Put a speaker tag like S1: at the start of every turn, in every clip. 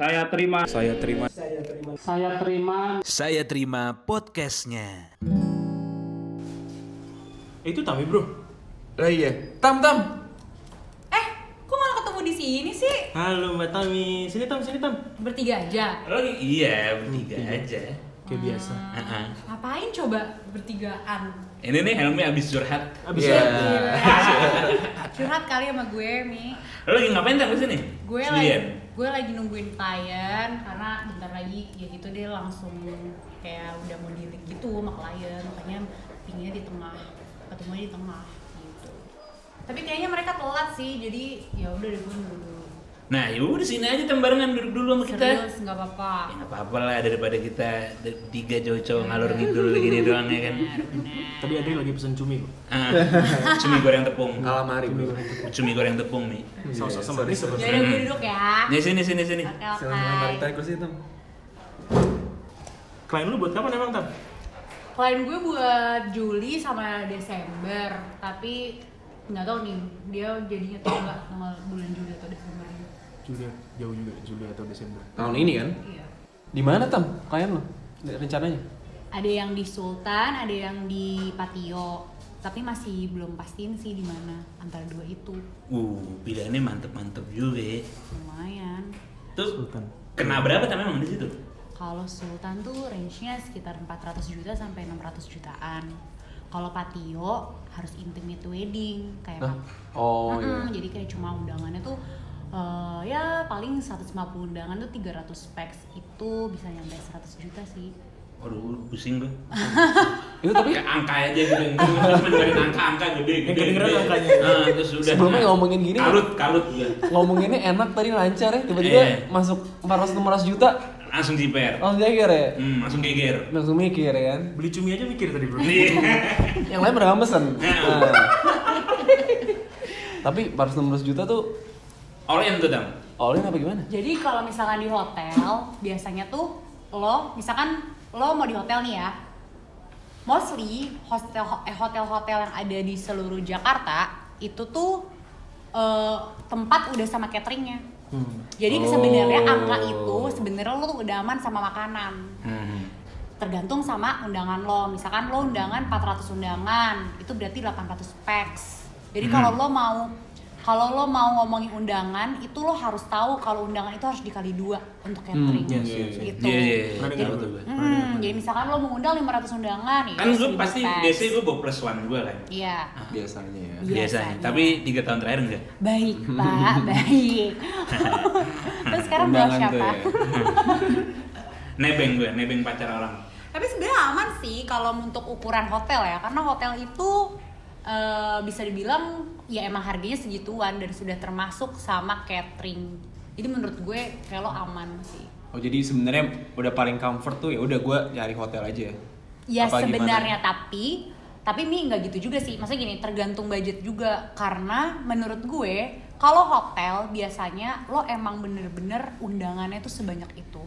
S1: Saya terima.
S2: Saya terima.
S3: Saya terima
S2: Saya terima podcastnya.
S4: Eh, itu Tami bro.
S2: Oh iya. Tam tam.
S5: Eh, kok malah ketemu di sini sih?
S4: Halo Mbak Tami. Sini Tam, sini Tam.
S5: Bertiga aja.
S2: Oh iya bertiga aja.
S4: Kayak biasa.
S2: Heeh.
S5: Ngapain coba bertigaan?
S2: Ini nih Helmi abis curhat.
S4: Abis
S2: Iya.
S5: Curhat kali sama gue, Mi.
S2: Lo lagi ngapain tam di sini?
S5: Gue
S2: Sendirian?
S5: lagi gue lagi nungguin klien karena bentar lagi ya gitu deh langsung kayak udah mau dealing gitu sama klien. Makanya pinginnya di tengah ketemunya di tengah gitu. Tapi kayaknya mereka telat sih jadi ya udah deh gue nunggu dulu
S2: Nah yaudah sini aja tam barengan duduk dulu sama kita.
S5: serius nggak apa-apa
S2: Ya nggak apa-apa lah daripada kita tiga cowok-cowok ngalor ngidul gini doang ya kan.
S4: Tadi Adri lagi pesen cumi bro.
S2: Ah, cumi goreng tepung.
S6: Kalamari bro.
S2: Cumi goreng tepung nih.
S4: Saus asam manis
S5: ya udah duduk ya
S2: Nih sini sini sini.
S5: oke oke
S6: tarik kursi itu.
S4: Klien lu buat kapan emang Tam?
S5: klien gue buat Juli sama Desember tapi nggak tahu nih dia jadinya tuh nggak tanggal bulan Juli atau Desember ini.
S4: Juli, jauh juga Juli atau Desember.
S6: Tahun ini kan?
S5: iya
S6: Di mana tam? Klien lo? Rencananya?
S5: ada yang di Sultan ada yang di Patio tapi masih belum pastiin sih di mana antara dua itu
S2: Uh, pilihannya mantep-mantep juga ya.
S5: lumayan
S2: Tuh,
S4: Sultan.
S2: kena berapa tam emang di situ?
S5: kalau Sultan tuh range-nya sekitar 400 juta sampai 600 jutaan kalau Patio harus intimate wedding kayak
S6: Hah? Oh
S5: Mm-mm,
S6: iya.
S5: jadi kayak cuma undangannya tuh eh, ya paling 150 undangan tuh 300 specs itu bisa nyampe 100 juta sih
S2: Waduh, pusing gue.
S6: Itu tapi
S2: Kayak angka aja gitu. Gue cuma dengerin angka-angka gede.
S4: Yang
S2: gede,
S4: kedengeran angkanya.
S2: Ah, terus udah.
S6: sebelumnya ngomongin gini
S2: Kalut, kalut gue.
S6: ngomonginnya enak tadi lancar ya tiba-tiba
S2: Iya.
S6: masuk 400 500 juta
S2: Langsung jiper.
S6: langsung geger ya
S2: Hmm, langsung geger.
S6: langsung mikir ya kan
S4: Beli cumi aja mikir tadi bro.
S2: Iya.
S6: yang lain pernah mesen
S2: Iya.
S6: Nah. tapi 400 juta tuh
S2: All in tuh, Tam.
S6: all in apa gimana?
S5: jadi kalau misalkan di hotel biasanya tuh lo misalkan lo mau di hotel nih ya mostly hostel eh, hotel-hotel yang ada di seluruh Jakarta itu tuh eh, tempat udah sama cateringnya
S6: Hmm.
S5: jadi
S6: Oh.
S5: sebenarnya angka itu sebenarnya lo tuh udah aman sama makanan
S2: Hmm.
S5: tergantung sama undangan lo misalkan lo undangan 400 undangan itu berarti 800 packs jadi
S2: Hmm.
S5: kalau lo mau kalau lo mau ngomongin undangan itu lo harus tahu kalau undangan itu harus dikali dua untuk catering
S4: yes, yes,
S6: yes.
S5: gitu
S2: Iya, iya, iya. Tuh
S4: gue.
S2: gue.
S5: Hmm, jadi misalkan lo mengundang 500 undangan ya
S2: Kan gue
S5: 1000
S2: pasti biasanya gue bawa plus one gue kan.
S5: iya
S6: biasanya ya
S2: Biasanya.
S5: Biasanya.
S2: Tapi tiga tahun terakhir enggak.
S5: baik pak baik terus sekarang bawa siapa
S6: ya.
S2: Nebeng gue, nebeng pacar orang.
S5: Tapi sebenarnya aman sih kalau untuk ukuran hotel ya, karena hotel itu eh, bisa dibilang ya emang harganya segituan dan sudah termasuk sama catering. Jadi menurut gue kayak lo aman sih.
S6: Oh jadi sebenarnya udah paling comfort tuh ya udah gue cari hotel aja.
S5: Ya
S6: Apa gimana?
S5: sebenarnya tapi tapi mi nggak gitu juga sih. Maksudnya gini tergantung budget juga karena menurut gue kalau hotel biasanya lo emang bener-bener undangannya tuh sebanyak itu.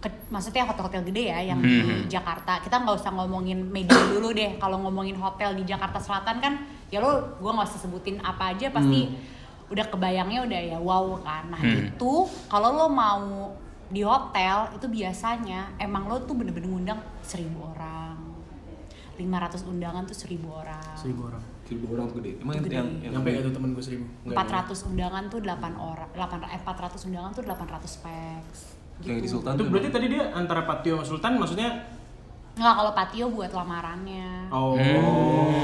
S5: Ke- maksudnya hotel-hotel gede ya yang di
S2: Hmm.
S5: Jakarta. Kita nggak usah ngomongin Medion dulu deh. Kalau ngomongin hotel di Jakarta Selatan kan ya lo gue nggak usah sebutin apa aja pasti udah kebayangnya udah ya wow kan. Nah
S2: Hmm.
S5: itu kalau lo mau di hotel itu biasanya emang lo tuh bener-bener ngundang seribu orang 500 undangan tuh seribu orang
S4: Seribu orang.
S6: Seribu orang tuh gede. Emang
S5: Itu gede.
S6: yang, yang
S4: Nyampe gak tuh temen gue seribu? Nggak,
S5: 400 undangan tuh 8 orang 8 eh 400 undangan tuh 800 packs
S6: yang di Sultan
S4: Itu
S6: tuh
S4: berarti tadi dia antara Patio sama Sultan maksudnya
S5: Nggak kalau patio buat lamarannya.
S4: Oh.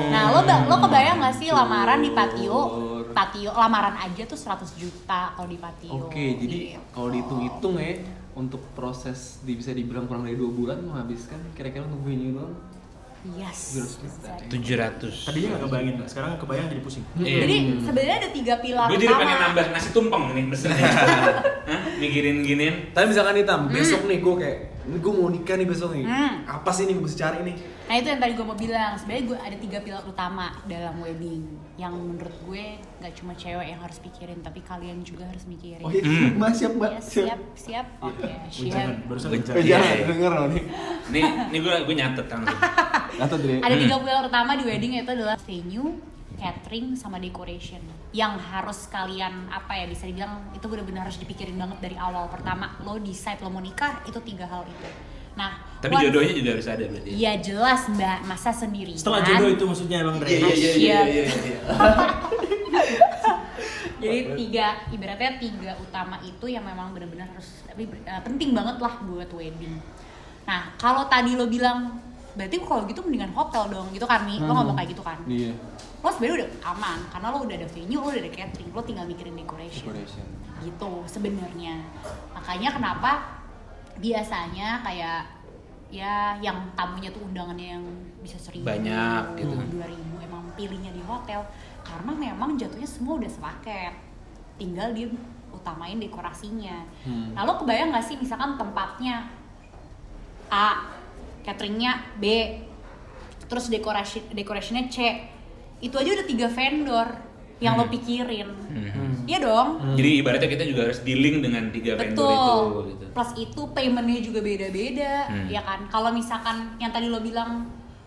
S5: Nah lo lo kebayang gak sih lamaran di patio patio lamaran aja tuh 100 juta kalau di patio
S6: Oke, jadi
S5: Gitu.
S6: kalau dihitung-hitung ya untuk proses di, bisa dibilang kurang dari dua bulan menghabiskan kira-kira untuk venue doang
S5: yes
S6: 700 juta.
S5: exactly.
S2: Tujuh ratus.
S4: Tadinya gak kebayangin, sekarang kebayang jadi pusing.
S2: Iya.
S5: jadi sebenarnya ada tiga pilar
S2: Gue jadi pengen nambah nasi tumpeng nih mesennya. Hah? Mikirin giniin.
S6: Tapi misalkan nih Tam, besok nih gue kayak ini gue mau nikah nih besok nih.
S5: Hmm.
S6: Apa sih nih gue mesti cari nih?
S5: Nah itu yang tadi gue mau bilang, sebenarnya gue ada tiga pilar utama dalam wedding Yang menurut gue gak cuma cewek yang harus pikirin, tapi kalian juga harus mikirin
S6: Oh iya,
S2: Hmm.
S6: mbak siap mbak.
S5: Ya, siap, siap, oke,
S4: Oh,
S5: siap
S4: barusan.
S6: Eh,
S2: Iya,
S6: jangan
S2: iya.
S6: denger loh nih.
S2: Nih, nih gue gue nyatet kan.
S6: Atau dari
S5: Ada tiga pilar utama di wedding yaitu adalah venue, catering sama decoration yang harus kalian apa ya bisa dibilang itu benar-benar harus dipikirin banget dari awal pertama lo decide lo mau nikah itu tiga hal itu nah
S2: Tapi
S5: once-
S2: jodohnya juga harus ada berarti.
S5: ya jelas mbak masa sendiri
S4: Setelah jodoh itu maksudnya Bang Dre.
S2: Iya iya iya iya iya. iya.
S5: jadi tiga ibaratnya tiga utama itu yang memang benar-benar harus tapi eh, penting banget lah buat wedding nah kalau tadi lo bilang berarti kalau gitu mendingan hotel dong gitu kan nih lo
S6: Hmm.
S5: ngomong kayak gitu kan
S6: Iya.
S5: Lo sebenarnya udah aman karena lo udah ada venue lo udah ada catering lo tinggal mikirin decoration
S6: Decoration.
S5: gitu sebenarnya makanya kenapa biasanya kayak ya yang tamunya tuh undangannya yang bisa seribu
S2: Banyak gitu.
S5: dua ribu emang pilihnya di hotel karena memang jatuhnya semua udah sepaket tinggal dia utamain dekorasinya
S6: Hmm.
S5: nah lo kebayang gak sih misalkan tempatnya A cateringnya B terus dekorasi decorationnya C itu aja udah tiga vendor yang lo
S2: Hmm.
S5: pikirin
S2: Hmm.
S5: Iya dong
S2: Jadi ibaratnya kita juga harus dealing dengan tiga vendor
S5: Betul.
S2: itu gitu.
S5: Plus itu paymentnya juga beda-beda,
S2: Hmm.
S5: ya kan? Kalau misalkan yang tadi lo bilang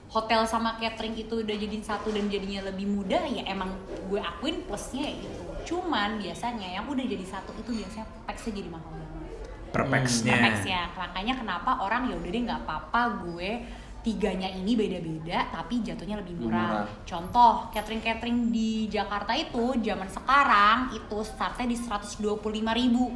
S5: hotel sama catering itu udah jadi satu dan jadinya lebih mudah, ya emang gue akuin plusnya ya itu. Cuman biasanya yang udah jadi satu itu biasanya packsnya jadi mahal banget.
S2: Perpexnya.
S5: Packsnya, makanya kenapa orang ya udah deh nggak apa-apa gue tiganya ini beda-beda tapi jatuhnya lebih
S6: Lebih
S5: murah.
S6: murah.
S5: Contoh, catering-catering di Jakarta itu zaman sekarang itu startnya di 125.000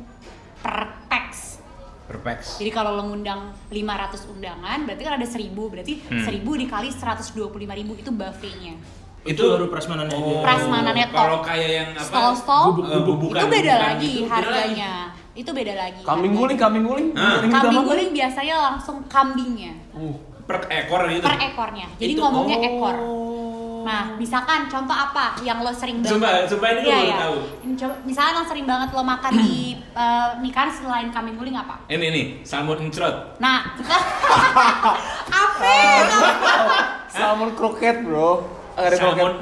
S5: per pax.
S2: Perpex.
S5: Jadi kalau lo ngundang 500 undangan, berarti kan ada 1000, berarti
S2: Hmm.
S5: 1000 dikali 125.000 itu buffetnya.
S4: Itu baru prasmanannya aja.
S2: Oh,
S5: Prasmanannya top.
S2: Kalau kayak yang apa?
S5: Stall-stall
S2: gubuk- eh, gubukan,
S5: itu beda lagi
S2: beda
S5: harganya. Itu beda lagi.
S6: Kambing guling, kambing guling.
S2: Ah.
S5: Kambing guling biasanya langsung kambingnya
S6: Uh.
S2: Per ekor gitu.
S5: per ekornya. Jadi
S2: Itu-
S5: ngomongnya
S2: oh.
S5: ekor. Nah, misalkan contoh apa yang lo sering banget?
S2: Sumpah, sumpah ini
S5: Iya,
S2: baru
S5: iya.
S2: tahu.
S5: Ini coba, misalkan yang sering banget lo makan di eh, nikahan selain kambing guling apa?
S2: Ini nih, salmon encrot.
S5: Nah, apa?
S6: Salmon kroket, Bro. Ada.
S2: Salmon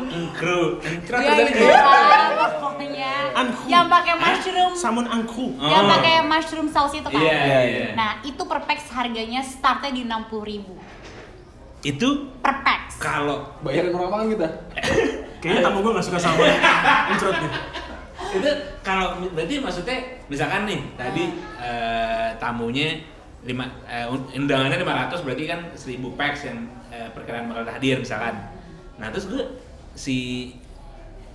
S5: Ya
S2: tadi
S5: itu
S2: dia.
S5: lah pokoknya. Yang pakai mushroom,
S4: Salmon angku.
S5: yang
S2: Oh.
S5: pakai mushroom sauce itu kan.
S2: Iya, iya,
S6: iya.
S2: iya.
S5: Nah, itu per pax harganya startnya di 60.000
S2: Itu
S5: per pax.
S2: kalau
S6: Bayarin orang makan kita.
S4: Kayaknya tamu gue gak suka salmon encrot nih.
S2: itu kalau berarti maksudnya misalkan nih tadi eh, tamunya lima eh, undangannya 500 berarti kan 1000 packs yang eh, perkiraan bakal hadir misalkan. Nah, terus gue si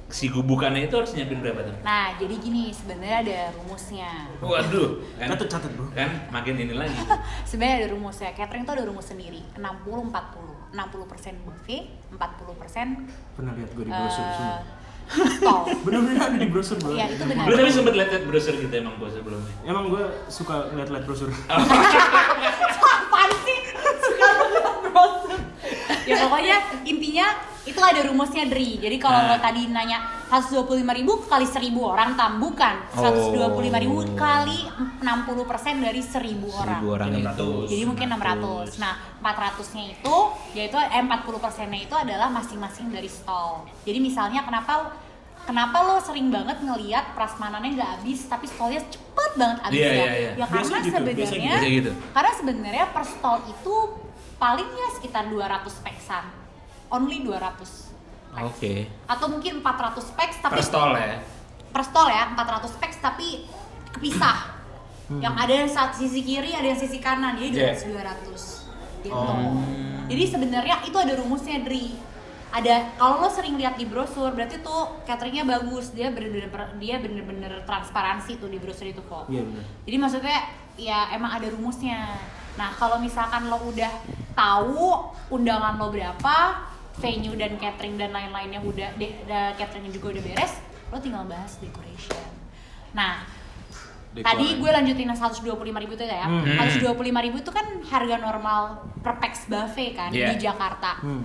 S2: si gubukannya itu harus nyiapin berapa tuh?
S5: Nah, jadi gini, sebenarnya ada rumusnya.
S2: Waduh, kan,
S4: Catet catet bro.
S2: kan makin ini lagi.
S5: Sebenarnya ada rumusnya. Catering itu ada rumus sendiri. 60 40. 60% buffet, 40%
S4: Pernah lihat gue di
S5: eh,
S4: brosur semua.
S5: stall.
S4: Bener-bener ada di brosur bro.
S5: Iya, itu benar.
S2: Lu tapi sempet lihat browser kita emang bos sebelumnya.
S4: Emang gue suka lihat-lihat brosur.
S5: Apaan sih? Suka banget browser. Ya pokoknya intinya itu ada rumusnya Dri. Jadi kalau
S2: Nah.
S5: lo tadi nanya 125.000 ribu kali 1000 orang tambukan 125.000 ribu
S2: Oh.
S5: kali 60% dari 1000 orang.
S2: 1000 orang
S4: Jadi
S2: itu.
S5: Jadi mungkin 600. Nah, 400-nya itu yaitu eh 40%-nya itu adalah masing-masing dari stall. Jadi misalnya kenapa kenapa lo sering banget ngelihat prasmanannya nggak habis tapi stallnya cepet banget habis
S2: Iya,
S5: ya?
S2: iya, iya.
S5: Ya karena
S4: Biasa gitu, biasa
S5: sebenarnya
S2: gitu.
S5: karena sebenarnya per stall itu palingnya sekitar 200 peksan. Only 200 peks.
S2: Oke.
S5: Atau mungkin 400 peks tapi
S2: Per stall ya.
S5: per stall ya 400 peks tapi kepisah yang ada yang saat sisi kiri ada yang sisi kanan jadi
S2: Yeah.
S5: 200 gitu
S4: Oh.
S5: jadi sebenarnya itu ada rumusnya Dri ada kalau lo sering lihat di brosur berarti tuh cateringnya bagus dia bener-bener dia bener-bener transparansi tuh di brosur itu kok
S4: Iya bener.
S5: jadi maksudnya ya emang ada rumusnya. Nah kalau misalkan lo udah tahu undangan lo berapa, venue dan catering dan lain-lainnya udah, de, da- cateringnya juga udah beres, lo tinggal bahas decoration. Nah tadi gue lanjutin yang 125 ribu itu ya,
S4: Hmm.
S5: 125 ribu itu kan harga normal per pax buffet kan
S2: Iya.
S5: di Jakarta.
S4: Hmm.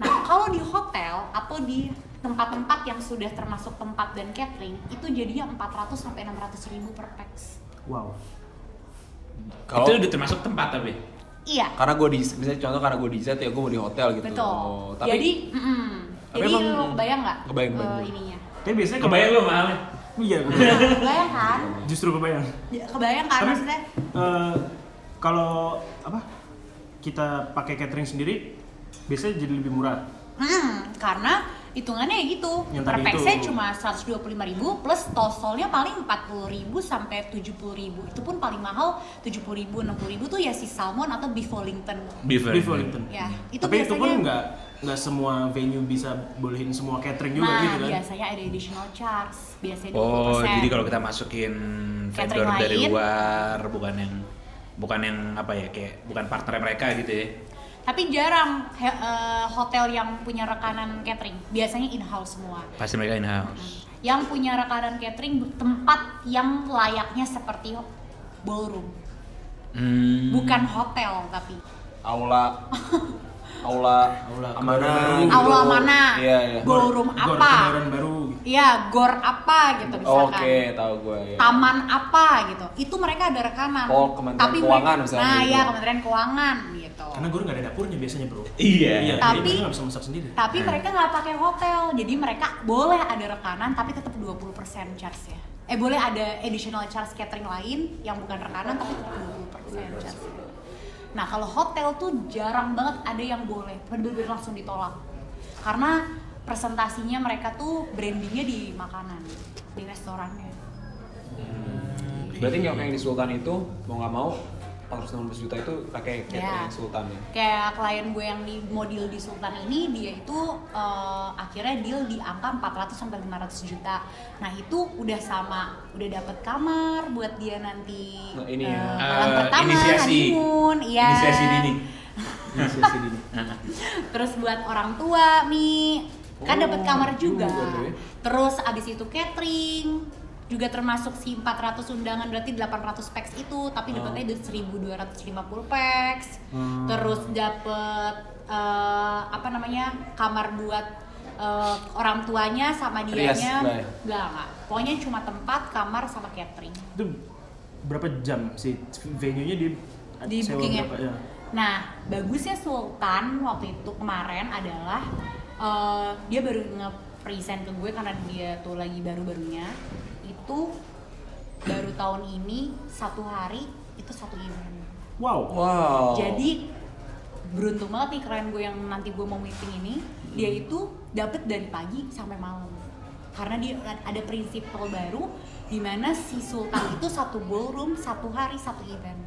S5: Nah, kalau di hotel atau di tempat-tempat yang sudah termasuk tempat dan catering itu jadinya 400 sampai 600 ribu per pax.
S4: Wow.
S6: Kalau
S2: Itu udah termasuk tempat tapi.
S5: Iya,
S6: karena gue di misalnya contoh karena gue di Z ya gue mau di hotel gitu.
S5: betul.
S6: Oh, tapi
S5: jadi, mm-mm.
S6: Tapi
S5: jadi
S6: emang-
S5: lo kebayang nggak
S6: Kebayang, kebayang.
S5: ininya?
S4: Tapi biasanya
S2: Kebayang lo mahalnya.
S4: Iya.
S5: kebayang kan?
S4: Justru kebayang.
S5: Ya, Kebayang kan
S4: Tapi
S5: maksudnya?
S4: eh, kalau apa kita pakai catering sendiri biasanya jadi lebih murah.
S5: Hmm, karena hitungannya ya gitu
S4: Yang
S5: per
S4: itu.
S5: cuma 125.000 plus tosolnya paling 40.000 sampai 70.000 itu pun paling mahal 70.000 60.000 tuh ya si salmon atau beef wellington
S2: Beef
S4: Beef Wellington.
S5: ya itu
S4: Tapi itu pun nggak nggak semua venue bisa bolehin semua catering juga
S5: nah
S4: gitu kan?
S5: biasanya ada additional charge biasanya 20%
S2: Oh, jadi kalau kita masukin
S5: Catering
S2: vendor dari luar, bukan yang bukan yang apa ya kayak bukan partner mereka gitu ya.
S5: Tapi jarang he- eh, hotel yang punya rekanan catering biasanya in house semua
S2: Pasti mereka in house.
S5: yang punya rekanan catering tempat yang layaknya seperti ballroom
S2: Hmm.
S5: bukan hotel tapi
S6: Aula aula
S4: Aula
S6: mana
S4: kebayoran
S6: gitu.
S5: aula mana
S6: Iya, iya.
S5: ballroom
S4: Gor
S5: apa
S4: baru.
S5: iya gor apa gitu misalkan
S6: Oke, tahu gue ya.
S5: taman apa gitu itu mereka ada rekanan
S6: Oh, Kementerian
S5: tapi
S6: Keuangan
S5: mereka,
S6: misalnya
S5: nah
S6: gitu.
S5: iya kementerian keuangan gitu
S4: Karena gue nggak ada dapurnya biasanya bro.
S2: Iya.
S4: Iya,
S5: Tapi-
S4: jadi mereka nggak bisa masak sendiri.
S5: tapi
S2: Hmm.
S5: mereka nggak pakai hotel jadi mereka boleh ada rekanan tapi tetap 20% charge ya eh boleh ada additional charge catering lain yang bukan rekanan tapi tetap 20% charge nah kalau hotel tuh jarang banget ada yang boleh bener-bener langsung ditolak karena presentasinya mereka tuh brandingnya di makanan di restorannya
S6: Berarti nggak kayak yang di Sultan itu mau nggak mau 416 juta itu pakai catering
S5: Iya.
S6: Sultan ya.
S5: kayak klien gue yang di mau deal di Sultan ini dia itu eh, akhirnya deal di angka 400 sampai 500 juta. Nah, itu udah sama, udah dapet kamar buat dia nanti
S6: Nah, ini ya.
S5: malam
S2: Eh,
S5: pertama
S2: inisiasi.
S5: honeymoon, iya.
S2: Inisiasi dini.
S6: Inisiasi dini.
S5: Terus buat orang tua, Mi. Kan
S6: Oh,
S5: dapat kamar juga.
S6: ya.
S5: Terus abis itu catering juga termasuk si 400 undangan berarti 800 packs itu tapi
S6: Oh.
S5: dapetnya 1250 packs
S6: Hmm.
S5: terus dapet eh, apa namanya kamar buat eh, orang tuanya sama dianya
S6: lah ya?
S5: enggak enggak pokoknya cuma tempat kamar sama catering
S4: Itu berapa jam si venue-nya di
S5: Di
S4: berapa ya?
S5: Nah, bagusnya Sultan waktu itu kemarin adalah eh, dia baru nge-present ke gue karena dia tuh lagi baru-barunya itu baru tahun ini satu hari itu satu event.
S4: Wow.
S6: Wow.
S5: Jadi beruntung banget nih klien gue yang nanti gue mau meeting ini dia itu dapet dari pagi sampai malam karena dia ada prinsip baru di mana si Sultan itu satu ballroom satu hari satu event.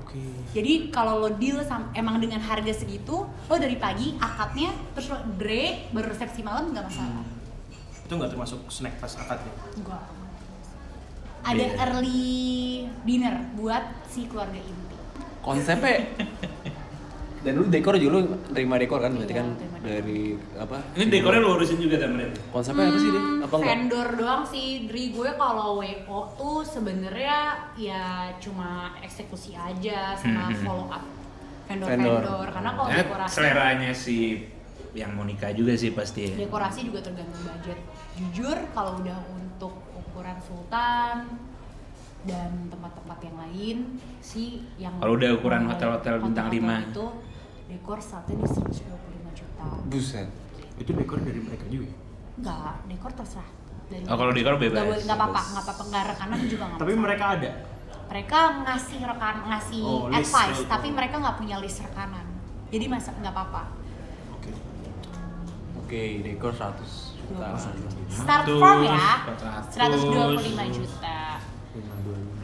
S4: Oke.
S5: Jadi kalau lo deal sam- emang dengan harga segitu, lo dari pagi akadnya terus lo break baru resepsi malam nggak masalah.
S4: Itu nggak termasuk snack pas akad ya?
S5: Enggak. Ada
S2: Iya.
S5: early dinner buat si keluarga inti.
S6: Konsepnya dan lu dekor juga lu terima dekor kan berarti
S5: Iya,
S6: kan dari apa?
S2: Ini dekornya lo urusin juga temen
S6: Konsepnya apa sih deh?
S5: Hmm,
S6: Apa enggak?
S5: vendor doang sih dari gue kalau WO tuh sebenarnya ya cuma eksekusi aja sama
S2: Hmm.
S5: follow up
S6: Vendor.
S5: vendor-vendor karena kalau
S2: Ya,
S5: dekorasi
S2: seleranya si yang mau nikah juga sih pasti ya.
S5: dekorasi juga tergantung budget jujur kalau udah untuk ukuran sultan dan tempat-tempat yang lain sih yang
S2: Kalau udah ukuran hotel-hotel bintang lima.
S5: itu dekor satu di 125 juta
S6: Buset.
S4: Itu dekor dari mereka juga.
S5: enggak dekor terserah dari
S2: Oh, kalau dekor bebas.
S5: Nggak boleh- nggak apa-apa nggak apa-apa nggak rekanan juga nggak
S4: Tapi
S5: masalah.
S4: mereka ada.
S5: mereka ngasih rekan ngasih
S4: Oh,
S5: advice
S4: list.
S5: tapi mereka nggak punya list rekanan jadi masa nggak apa-apa.
S4: Oke,
S6: dekor 100 juta.
S5: start
S2: 100,
S5: from ya
S2: 400.
S5: 125 juta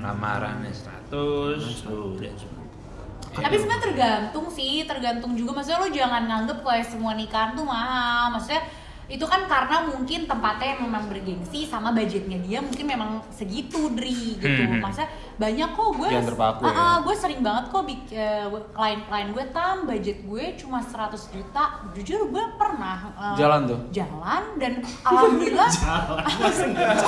S2: Lamarannya 100, udah
S5: Tapi sebenarnya tergantung sih, tergantung juga. Maksudnya lo jangan nganggep kayak semua nikahan tuh mahal. Maksudnya itu kan karena mungkin tempatnya memang bergengsi sama budgetnya dia mungkin memang segitu Dri gitu.
S2: Hmm.
S5: Maksudnya banyak kok gue
S6: terpaku ya.
S5: ah, gue sering banget kok bik- eh, klien-klien gue tam budget gue cuma 100 juta. Jujur gue pernah eh,
S6: Jalan tuh?
S5: Jalan dan alhamdulillah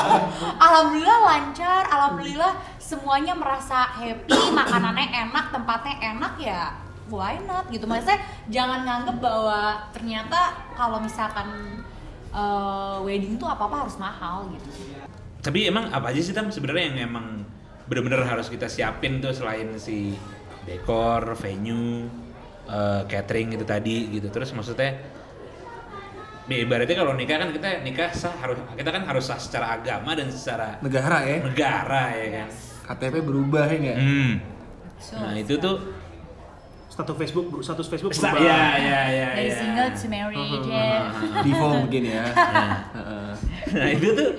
S5: alhamdulillah lancar, alhamdulillah semuanya merasa happy, makanannya enak, tempatnya enak ya why not gitu maksudnya jangan nganggep bahwa ternyata kalau misalkan eh, wedding tuh apa apa harus mahal gitu
S2: Tapi emang apa aja sih Tam sebenarnya yang emang bener-bener harus kita siapin tuh selain si dekor, venue, eh, catering itu tadi gitu. Terus maksudnya ya ibaratnya kalau nikah kan kita nikah sah harus kita kan harus sah secara agama dan secara
S6: Negara ya.
S2: negara ya kan.
S6: KTP berubah ya nggak?
S2: Hmm. Nah itu tuh
S4: status Facebook status Facebook berubah.
S2: ya ya ya
S5: dari
S2: ya.
S5: single to married ya
S6: Default mungkin ya. Heeh.
S2: nah itu tuh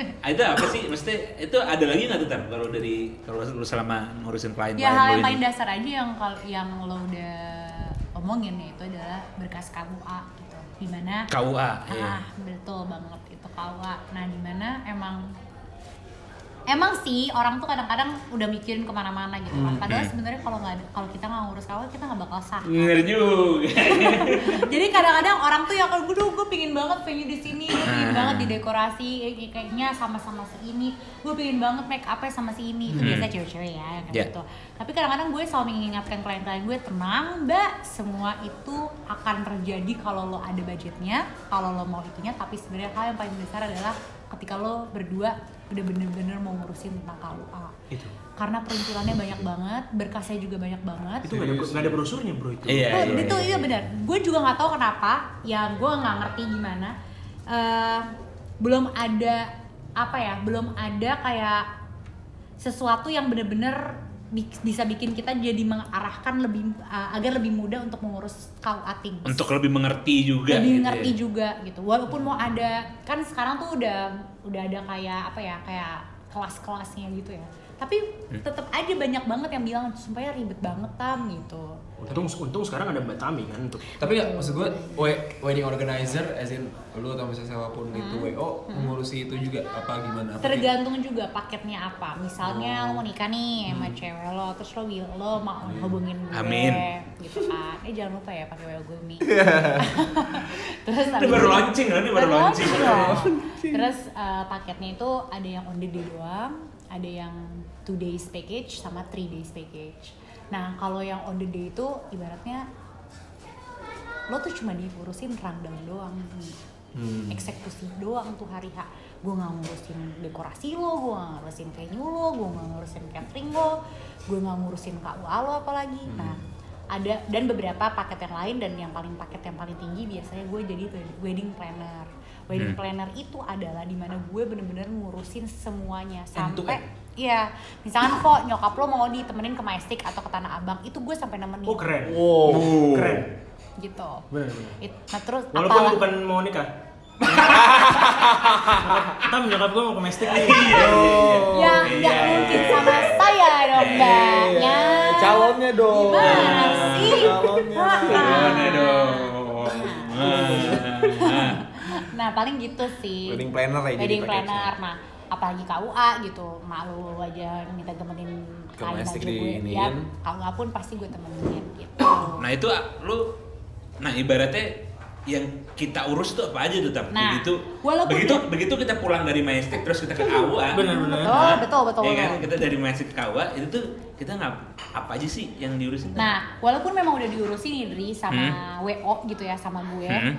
S2: itu apa sih mesti itu ada lagi nggak tuh Tam, kalau dari kalau lu selama ngurusin klien
S5: ya hal yang paling dasar aja yang kal- yang lo udah omongin ya itu adalah berkas KUA gitu di mana
S2: KUA iya.
S5: ah betul banget itu KUA nah di mana emang emang sih orang tuh kadang-kadang udah mikirin ke mana-mana gitu kan
S6: Hmm.
S5: padahal sebenarnya kalau nggak kalau kita nggak ngurus KUA kita nggak bakal sah
S2: ngeri juga
S5: jadi kadang-kadang orang tuh yang gue gue pingin banget venue di sini gue pingin
S2: Ah.
S5: banget di dekorasi eh, kayaknya sama-sama si ini gue pingin banget make upnya sama si ini itu
S2: Hmm.
S5: biasa cewek-cewek ya kayak
S2: Yeah.
S5: gitu tapi kadang-kadang gue selalu mengingatkan klien-klien gue tenang mbak semua itu akan terjadi kalau lo ada budgetnya kalau lo mau itunya tapi sebenarnya hal yang paling besar adalah ketika lo berdua udah bener-bener mau ngurusin tentang KUA
S4: Itu.
S5: karena peruntulannya banyak banget berkasnya juga banyak banget
S4: Itu nggak ada nggak ada brosurnya bro itu.
S2: Iya,
S5: Oh,
S2: iya,
S5: itu
S2: iya.
S5: iya benar. Gue juga nggak tahu kenapa. Ya gue nggak ngerti gimana. Eh, belum ada apa ya? Belum ada kayak sesuatu yang bener-bener bisa bikin kita jadi mengarahkan lebih eh, agar lebih mudah untuk mengurus KUA things.
S2: untuk lebih mengerti juga
S5: lebih
S2: gitu
S5: ngerti
S2: ya.
S5: juga gitu. Walaupun mau ada kan sekarang tuh udah udah ada kayak apa ya? Kayak kelas-kelasnya gitu ya. Tapi
S2: Hmm.
S5: tetap aja banyak banget yang bilang supaya ribet banget tam gitu.
S4: Untung untung sekarang ada Mbak Tami kan untuk
S6: Tapi nggak maksud gue we- wedding organizer as in lu atau misalnya siapa pun itu WO mengurusi itu juga apa gimana? Apa
S5: tergantung juga paketnya apa misalnya
S2: Oh.
S5: lo mau nikah nih sama cewek lo terus lo bil lo mau hubungin gue
S2: Hmm. Amin.
S5: gitu kan eh jangan lupa ya pakai WO Gumi terus
S2: Ini baru launching kan? Ini baru launching.
S5: terus eh, paketnya itu ada yang on the day doang ada yang two days package sama three days package nah kalau yang on the day itu ibaratnya lo tuh cuma diurusin rundown doang
S6: Hmm.
S5: eksekusi doang tuh hari H gue nggak ngurusin dekorasi lo gue nggak ngurusin venue lo gue nggak ngurusin catering lo gue nggak ngurusin KUA lo apalagi nah ada dan beberapa paket yang lain dan yang paling paket yang paling tinggi biasanya gue jadi wed- wedding planner wedding
S2: Hmm.
S5: planner itu adalah di mana gue bener-bener ngurusin semuanya sampai? Iya, misalkan kok nyokap lo mau ditemenin ke Majestic atau ke Tanah Abang, itu gue sampai nemenin.
S4: Oh keren.
S6: Wow.
S4: Keren.
S5: Gitu.
S4: Bener bener.
S5: It, nah terus
S4: Walaupun
S5: apalah-
S4: bukan mau nikah. Kita nyokap gue mau ke Mestik nih.
S5: Ya, nggak
S2: Iya,
S5: mungkin sama saya dong, mbaknya.
S6: Calonnya dong.
S5: Gimana sih?
S6: Calonnya.
S2: Gimana dong Ah.
S5: Nah, paling gitu sih.
S6: Wedding planner ya
S5: Wedding planner. Nah, apalagi KUA gitu. Malu aja minta temenin
S6: Majestic
S5: aja gue. Ya, KUA pun pasti gue temenin gitu.
S2: nah itu ah, lu nah ibaratnya yang kita urus itu apa aja tuh tam
S5: Nah,
S2: begitu
S5: walaupun
S2: begitu
S5: dia-
S2: begitu kita pulang dari Majestic terus kita ke KUA
S4: Bener-bener.
S5: Betul, betul, betul,
S2: ya kan kita dari Majestic ke KUA itu tuh kita nggak apa aja sih yang diurusin?
S5: Nah, walaupun memang udah diurusin nih Dri sama WO gitu ya sama gue.
S2: Hmm.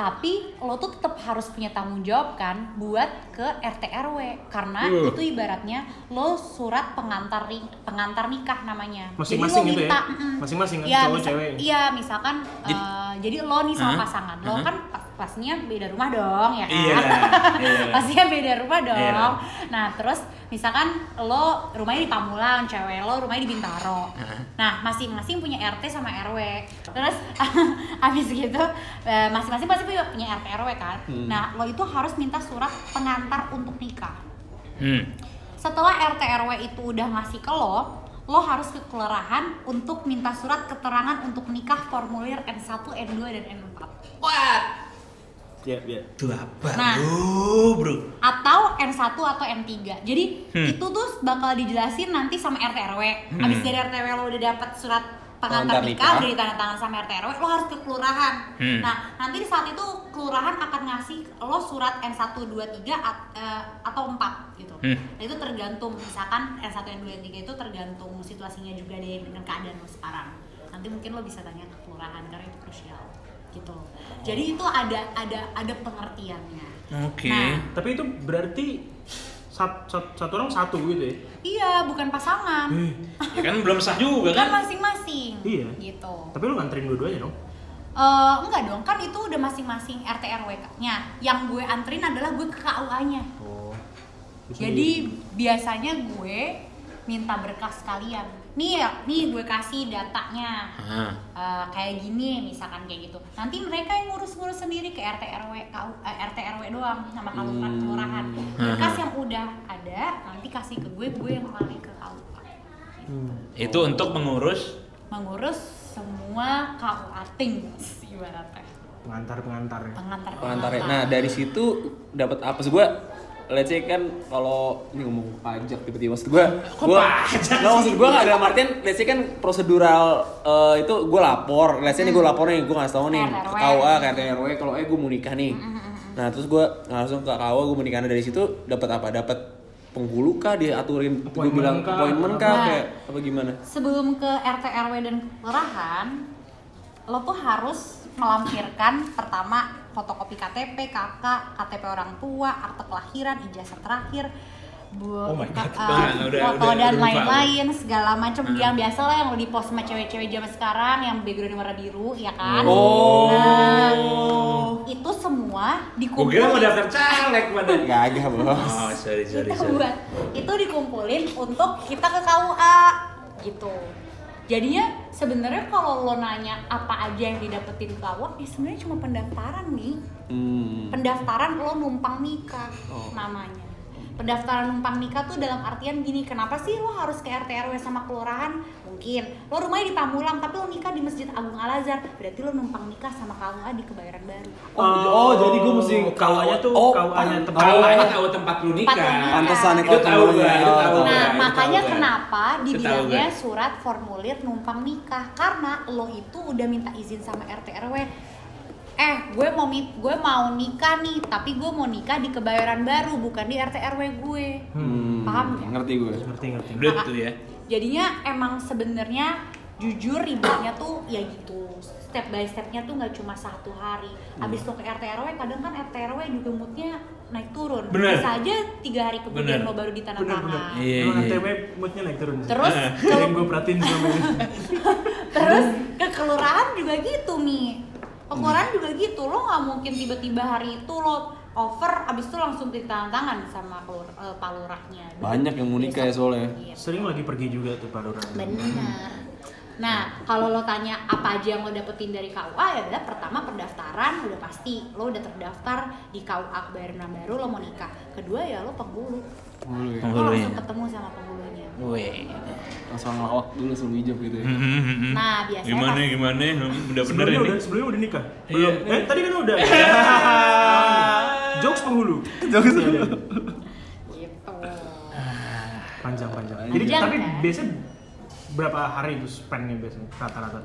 S5: Tapi lo tuh tetap harus punya tanggung jawab kan buat ke RT RW karena
S2: Uh.
S5: itu ibaratnya lo surat pengantar ri- pengantar nikah namanya.
S4: Masing-masing
S5: Jadi lo
S4: gitu ya? Masing-masing kan,
S5: Iya,
S4: cowok, cewek.
S5: Iya, misalkan
S2: Jadi-
S5: eh, jadi lo nih sama
S2: Hah?
S5: pasangan, lo
S2: Hah?
S5: kan pastinya beda rumah dong ya kan?
S2: Iya lah, iya lah.
S5: pastinya beda rumah dong.
S2: Iya lah.
S5: Nah, terus misalkan lo rumahnya di Pamulang, cewek lo rumahnya di Bintaro.
S2: Hah?
S5: Nah, masing-masing punya RT sama RW. Terus habis gitu eh, masing-masing pasti punya punya RT RW kan.
S6: Hmm.
S5: Nah, lo itu harus minta surat pengantar untuk nikah.
S2: Hmm.
S5: Setelah RT RW itu udah ngasih ke lo, lo harus ke kelurahan untuk minta surat keterangan untuk nikah formulir N1, N2 dan N4.
S2: What?
S4: Iya, iya.
S2: Apa
S5: Nah.
S2: bro bro
S5: atau N1 atau N3. Jadi
S2: Hmm.
S5: itu tuh bakal dijelasin nanti sama RT RW.
S2: Hmm.
S5: Abis dari RT RW lo udah dapat surat pengantar nikah, udah ditandatangan sama RT RW, lo harus ke kelurahan.
S2: Hmm.
S5: Nah, nanti di saat itu kelurahan akan ngasih lo surat N1, 2, 3 at- eh, atau 4 gitu.
S2: Hmm.
S5: Nah, itu tergantung misalkan N1, N2, N3 itu tergantung situasinya juga deh dengan keadaan lo sekarang. Nanti mungkin lo bisa tanya ke kelurahan karena itu krusial gitu. Jadi itu ada ada ada pengertiannya.
S2: Oke.
S5: Nah,
S4: Tapi itu berarti sat, sat- satu orang satu gitu ya?
S5: Iya, bukan pasangan.
S4: Eh,
S2: ya kan belum sah juga
S5: Kan
S2: kan
S5: masing-masing.
S4: Iya.
S5: Gitu.
S4: tapi lu nganterin dua-duanya dong?
S5: Eh, enggak dong, kan itu udah masing-masing RT RW-nya. Yang gue anterin adalah gue ke KUA-nya.
S4: Oh.
S5: Jadi biasanya gue minta berkas kalian. Nih ya nih gue kasih datanya. Eh, kayak gini misalkan kayak gitu. Nanti mereka yang ngurus-ngurus sendiri ke RT RW KU, eh, RT RW doang sama kelurahan. Kelurahan berkas yang udah ada nanti kasih ke gue gue yang lari ke KUA
S2: Itu untuk mengurus?
S5: Mengurus semua KUA things ibaratnya.
S4: Pengantar-pengantar. Ya.
S5: pengantar.
S6: Pengantar nah dari situ dapat apa? Sih gua let's say kan kalau ini ngomong pajak tiba-tiba maksud gua gua nggak maksud gua nggak dalam artian let's say kan prosedural eh, itu gua lapor let's say nih gua lapor nih gua ngasih tau nih ke KUA ke RT RW kalau eh gua mau nikah nih. Nah terus gua langsung ke KUA gua mau nikah. Nah, dari situ dapat apa? Dapat penghulu kah diaturin gua
S4: Appointment
S6: bilang appointment kah?
S5: Nah.
S6: kayak apa gimana?
S5: Sebelum ke RT RW dan kelurahan lo tuh harus melampirkan pertama fotokopi KTP, KK, KTP orang tua, akte kelahiran, ijazah terakhir, bu,
S4: Oh my God.
S2: Nah, udah-
S5: foto
S2: udah
S5: dan lain-lain segala macam. Yang biasa lah yang lo di post sama cewek-cewek zaman sekarang yang background warna biru ya kan?
S6: Oh.
S5: nah itu semua
S2: Gue
S5: dikumpulin
S2: kira mau daftar caleg pada
S6: gagah bos.
S2: Oh sorry sorry
S5: itu
S2: sorry.
S5: buat itu dikumpulin untuk kita ke KUA gitu jadinya sebenarnya kalau lo nanya apa aja yang didapetin KUA ya sebenarnya cuma pendaftaran nih
S6: hmm.
S5: pendaftaran lo numpang nikah
S6: Oh.
S5: namanya pendaftaran numpang nikah tuh dalam artian gini kenapa sih lo harus ke RT RW sama kelurahan mungkin lo rumahnya di Pamulang tapi lo nikah di Masjid Agung Al Azhar berarti lo numpang nikah sama KUA di Kebayoran Baru
S6: Oh, oh, jadi gue mesti
S4: KUA-nya tuh
S6: oh,
S4: KUA-nya
S6: pan-
S4: tempat
S6: oh,
S2: aja tahu tempat lu nikah.
S6: Pantesan
S2: Itu tahu
S6: ya.
S2: itu tahu
S6: Oh.
S5: Nah, makanya kenapa dibilangnya surat formulir numpang nikah karena lo itu udah minta izin sama RT RW. Eh, gue mau mi- gue mau nikah nih, tapi gue mau nikah di Kebayoran Baru bukan di RT RW gue.
S6: Hmm,
S5: Paham nggak?
S6: Ngerti gue.
S4: Ngerti ngerti.
S2: Udah tuh ya.
S5: Jadinya emang sebenarnya jujur ribetnya tuh ya gitu. Step by stepnya tuh nggak cuma satu hari. Abis lo ke RT RW, kadang kan RT RW juga moodnya naik turun.
S2: Bener.
S5: Bisa aja tiga hari kemudian
S2: Bener.
S5: lo baru
S4: Bener bener.
S5: ditandatangan.
S2: Iya,
S4: Emang
S2: iya.
S4: ATW moodnya naik turun.
S5: Terus
S4: yang gue perhatiin selama ini.
S5: Terus ke kelurahan juga gitu mi. Ke kelurahan juga gitu, lo nggak mungkin tiba-tiba hari itu lo over, abis itu langsung ditandatangan sama kelur, eh, palurahnya.
S6: Banyak yang mau nikah ya soalnya.
S5: Gitu.
S4: Sering lagi pergi juga tuh Pak Lurah.
S5: Benar. Nah, kalau lo tanya apa aja yang lo dapetin dari KUA ya adalah pertama pendaftaran udah pasti lo udah terdaftar di KUA Kebayoran Baru lo mau nikah. Kedua ya lo penghulu.
S6: Ya.
S5: Lo langsung ketemu sama penghulunya.
S2: Weh.
S6: Langsung ngelawak dulu sebelum hijab gitu ya.
S5: Nah, biasanya
S2: Gimana
S5: pas-
S2: gimana? Udah bener
S4: Sebelumnya
S2: ini.
S4: udah sebelumnya udah nikah?
S2: Iya.
S4: Belum. Eh tadi kan udah. Jokes penghulu.
S6: Jokes
S4: Iya, iya.
S5: Gitu.
S4: Panjang panjang.
S6: Panjang,
S4: Jadi tapi
S5: kan?
S4: biasanya berapa hari itu spendnya biasanya rata-rata?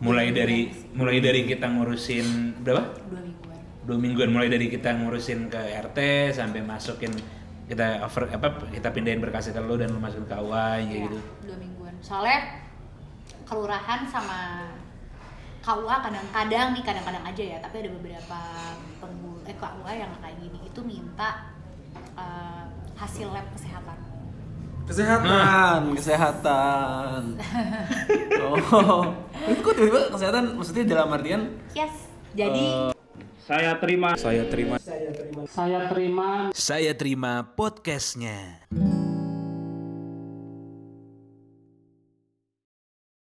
S2: Mulai dari mulai dari kita ngurusin berapa?
S5: Dua mingguan.
S2: Dua mingguan mulai dari kita ngurusin ke RT sampai masukin kita over apa kita pindahin berkasnya ke lo dan lo masukin ke AWA kayak
S5: Iya,
S2: gitu.
S5: dua mingguan. Soalnya kelurahan sama KUA kadang-kadang nih kadang-kadang aja ya, tapi ada beberapa eh KUA yang kayak gini itu minta eh, hasil lab kesehatan.
S6: Kesehatan, kesehatan. oh. Itu kok tiba-tiba kesehatan maksudnya dalam artian
S5: Yes. Jadi
S3: Saya terima.
S6: saya terima
S3: Saya terima
S2: Saya terima podcastnya.